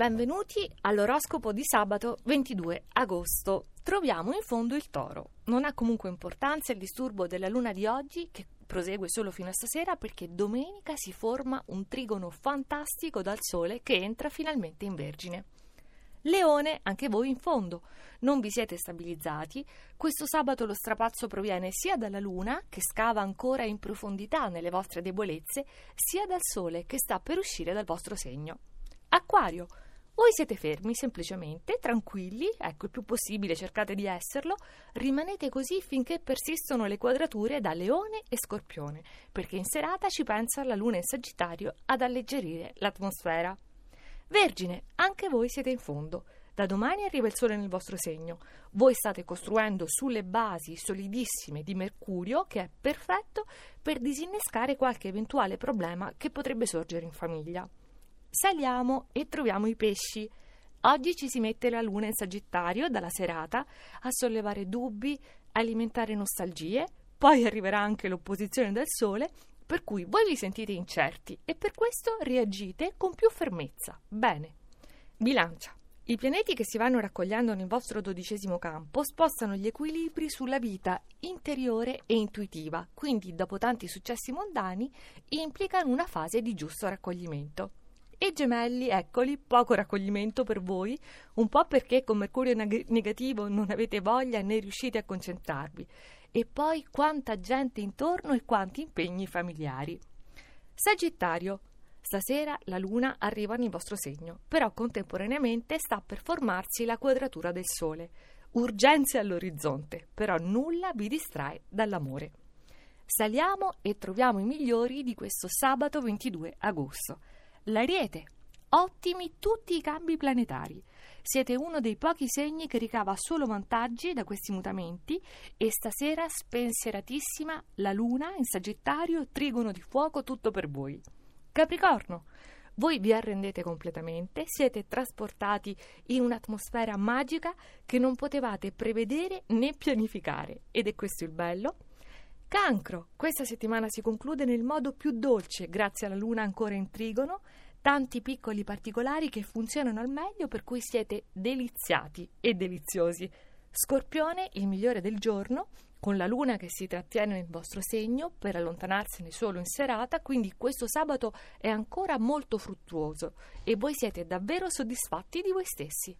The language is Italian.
Benvenuti all'oroscopo di sabato 22 agosto. Troviamo in fondo il toro. Non ha comunque importanza il disturbo della luna di oggi che prosegue solo fino a stasera perché domenica si forma un trigono fantastico dal sole che entra finalmente in Vergine. Leone, anche voi in fondo. Non vi siete stabilizzati. Questo sabato lo strapazzo proviene sia dalla luna, che scava ancora in profondità nelle vostre debolezze, sia dal sole, che sta per uscire dal vostro segno. Acquario. Voi siete fermi, semplicemente, tranquilli, ecco il più possibile cercate di esserlo, rimanete così finché persistono le quadrature da leone e scorpione, perché in serata ci pensa la luna in Sagittario ad alleggerire l'atmosfera. Vergine, anche voi siete in fondo. Da domani arriva il sole nel vostro segno. Voi state costruendo sulle basi solidissime di Mercurio, che è perfetto per disinnescare qualche eventuale problema che potrebbe sorgere in famiglia. Saliamo e troviamo i pesci. Oggi ci si mette la luna in Sagittario dalla serata a sollevare dubbi, alimentare nostalgie, poi arriverà anche l'opposizione del Sole per cui voi vi sentite incerti e per questo reagite con più fermezza. Bene. Bilancia. I pianeti che si vanno raccogliendo nel vostro dodicesimo campo spostano gli equilibri sulla vita interiore e intuitiva, quindi dopo tanti successi mondani implicano una fase di giusto raccoglimento. E gemelli, eccoli, poco raccoglimento per voi, un po' perché con Mercurio neg- negativo non avete voglia né riuscite a concentrarvi e poi quanta gente intorno e quanti impegni familiari. Sagittario. Stasera la luna arriva nel vostro segno, però contemporaneamente sta per formarsi la quadratura del sole. Urgenze all'orizzonte, però nulla vi distrae dall'amore. Saliamo e troviamo i migliori di questo sabato 22 agosto. L'Ariete. Ottimi tutti i cambi planetari. Siete uno dei pochi segni che ricava solo vantaggi da questi mutamenti e stasera spensieratissima la luna in Sagittario, trigono di fuoco, tutto per voi. Capricorno. Voi vi arrendete completamente, siete trasportati in un'atmosfera magica che non potevate prevedere né pianificare. Ed è questo il bello. Cancro. Questa settimana si conclude nel modo più dolce, grazie alla luna ancora in trigono tanti piccoli particolari che funzionano al meglio per cui siete deliziati e deliziosi. Scorpione, il migliore del giorno, con la luna che si trattiene nel vostro segno per allontanarsene solo in serata, quindi questo sabato è ancora molto fruttuoso e voi siete davvero soddisfatti di voi stessi.